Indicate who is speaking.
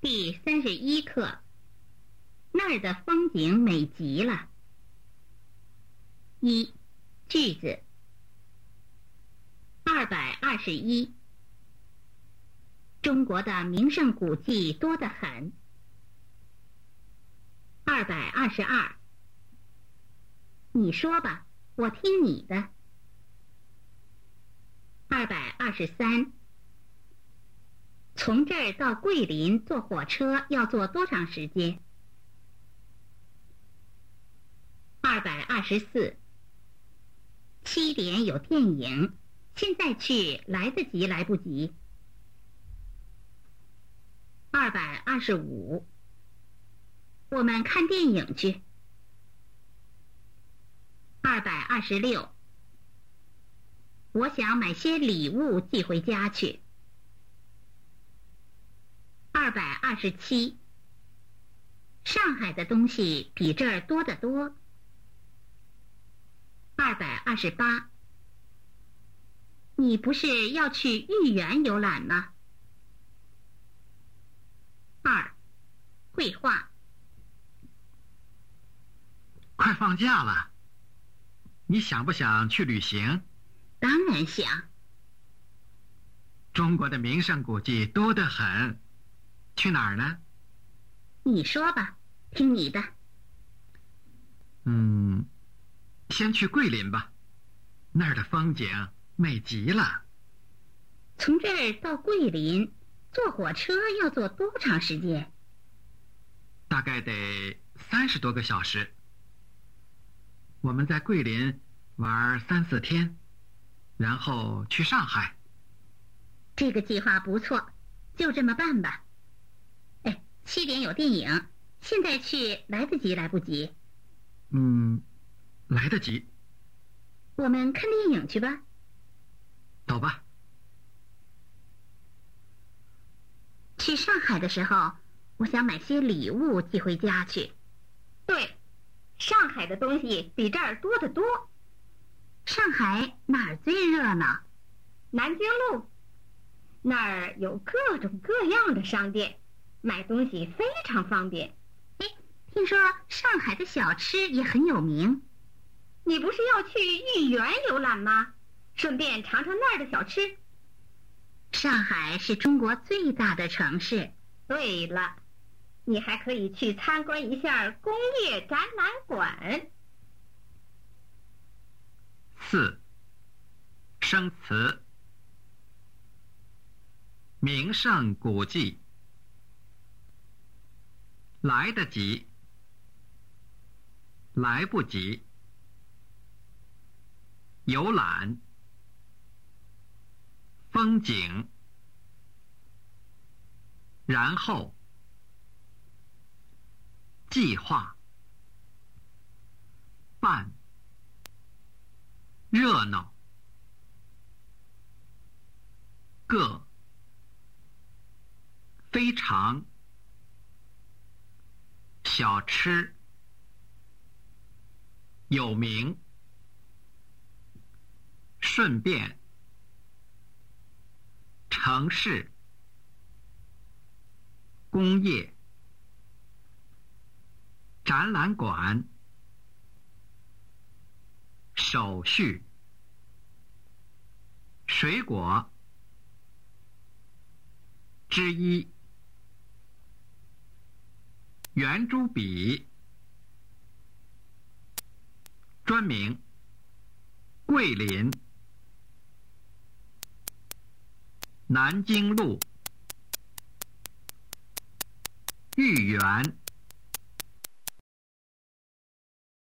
Speaker 1: 第三十一课。那儿的风景美极了。一句子。二百二十一。中国的名胜古迹多得很。二百二十二。你说吧，我听你的。二百二十三。从这儿到桂林坐火车要坐多长时间？二百二十四。七点有电影，现在去来得及来不及？二百二十五。我们看电影去。二百二十六。我想买些礼物寄回家去。二百二十七。上海的东西比这儿多得多。二百二十八。你不是要去豫园游览吗？二，绘画。
Speaker 2: 快放假了，你想不想去旅行？
Speaker 1: 当然想。
Speaker 2: 中国的名胜古迹多得很。去哪儿呢？
Speaker 1: 你说吧，听你的。
Speaker 2: 嗯，先去桂林吧，那儿的风景美极了。
Speaker 1: 从这儿到桂林，坐火车要坐多长时间？
Speaker 2: 大概得三十多个小时。我们在桂林玩三四天，然后去上海。
Speaker 1: 这个计划不错，就这么办吧。七点有电影，现在去来得及来不及？
Speaker 2: 嗯，来得及。
Speaker 1: 我们看电影去吧。
Speaker 2: 走吧。
Speaker 1: 去上海的时候，我想买些礼物寄回家去。对，上海的东西比这儿多得多。上海哪儿最热闹？
Speaker 3: 南京路，那儿有各种各样的商店。买东西非常方便。
Speaker 1: 哎，听说上海的小吃也很有名。
Speaker 3: 你不是要去豫园游览吗？顺便尝尝那儿的小吃。
Speaker 1: 上海是中国最大的城市。
Speaker 3: 对了，你还可以去参观一下工业展览馆。
Speaker 2: 四，生词，名胜古迹。来得及，来不及。游览，风景，然后，计划，办，热闹，个，非常。小吃有名，顺便城市工业展览馆手续水果之一。圆珠笔，专名。桂林。南京路。豫园。